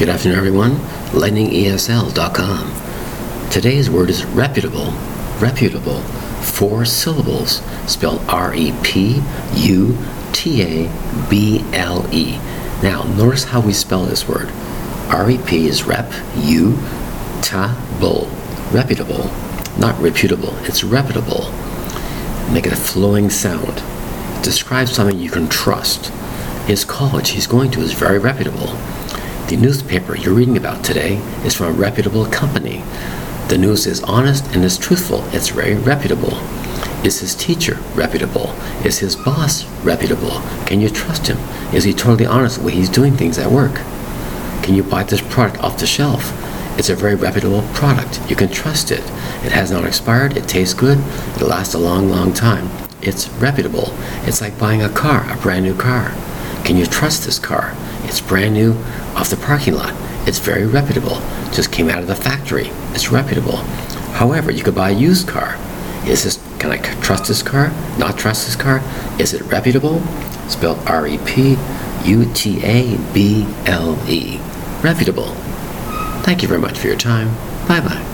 Good afternoon, everyone. LightningESL.com. Today's word is reputable. Reputable. Four syllables, spelled R E P U T A B L E. Now, notice how we spell this word. R E P is rep, U, ta, bull. Reputable. Not reputable, it's reputable. Make it a flowing sound. Describe something you can trust. His college he's going to is very reputable. The newspaper you're reading about today is from a reputable company. The news is honest and is truthful. It's very reputable. Is his teacher reputable? Is his boss reputable? Can you trust him? Is he totally honest way he's doing things at work? Can you buy this product off the shelf? It's a very reputable product. You can trust it. It has not expired. It tastes good. It lasts a long, long time. It's reputable. It's like buying a car, a brand new car. Can you trust this car? It's brand new off the parking lot. It's very reputable. Just came out of the factory. It's reputable. However, you could buy a used car. Is this can I trust this car? Not trust this car? Is it reputable? It's spelled R E P U T A B L E. Reputable. Thank you very much for your time. Bye bye.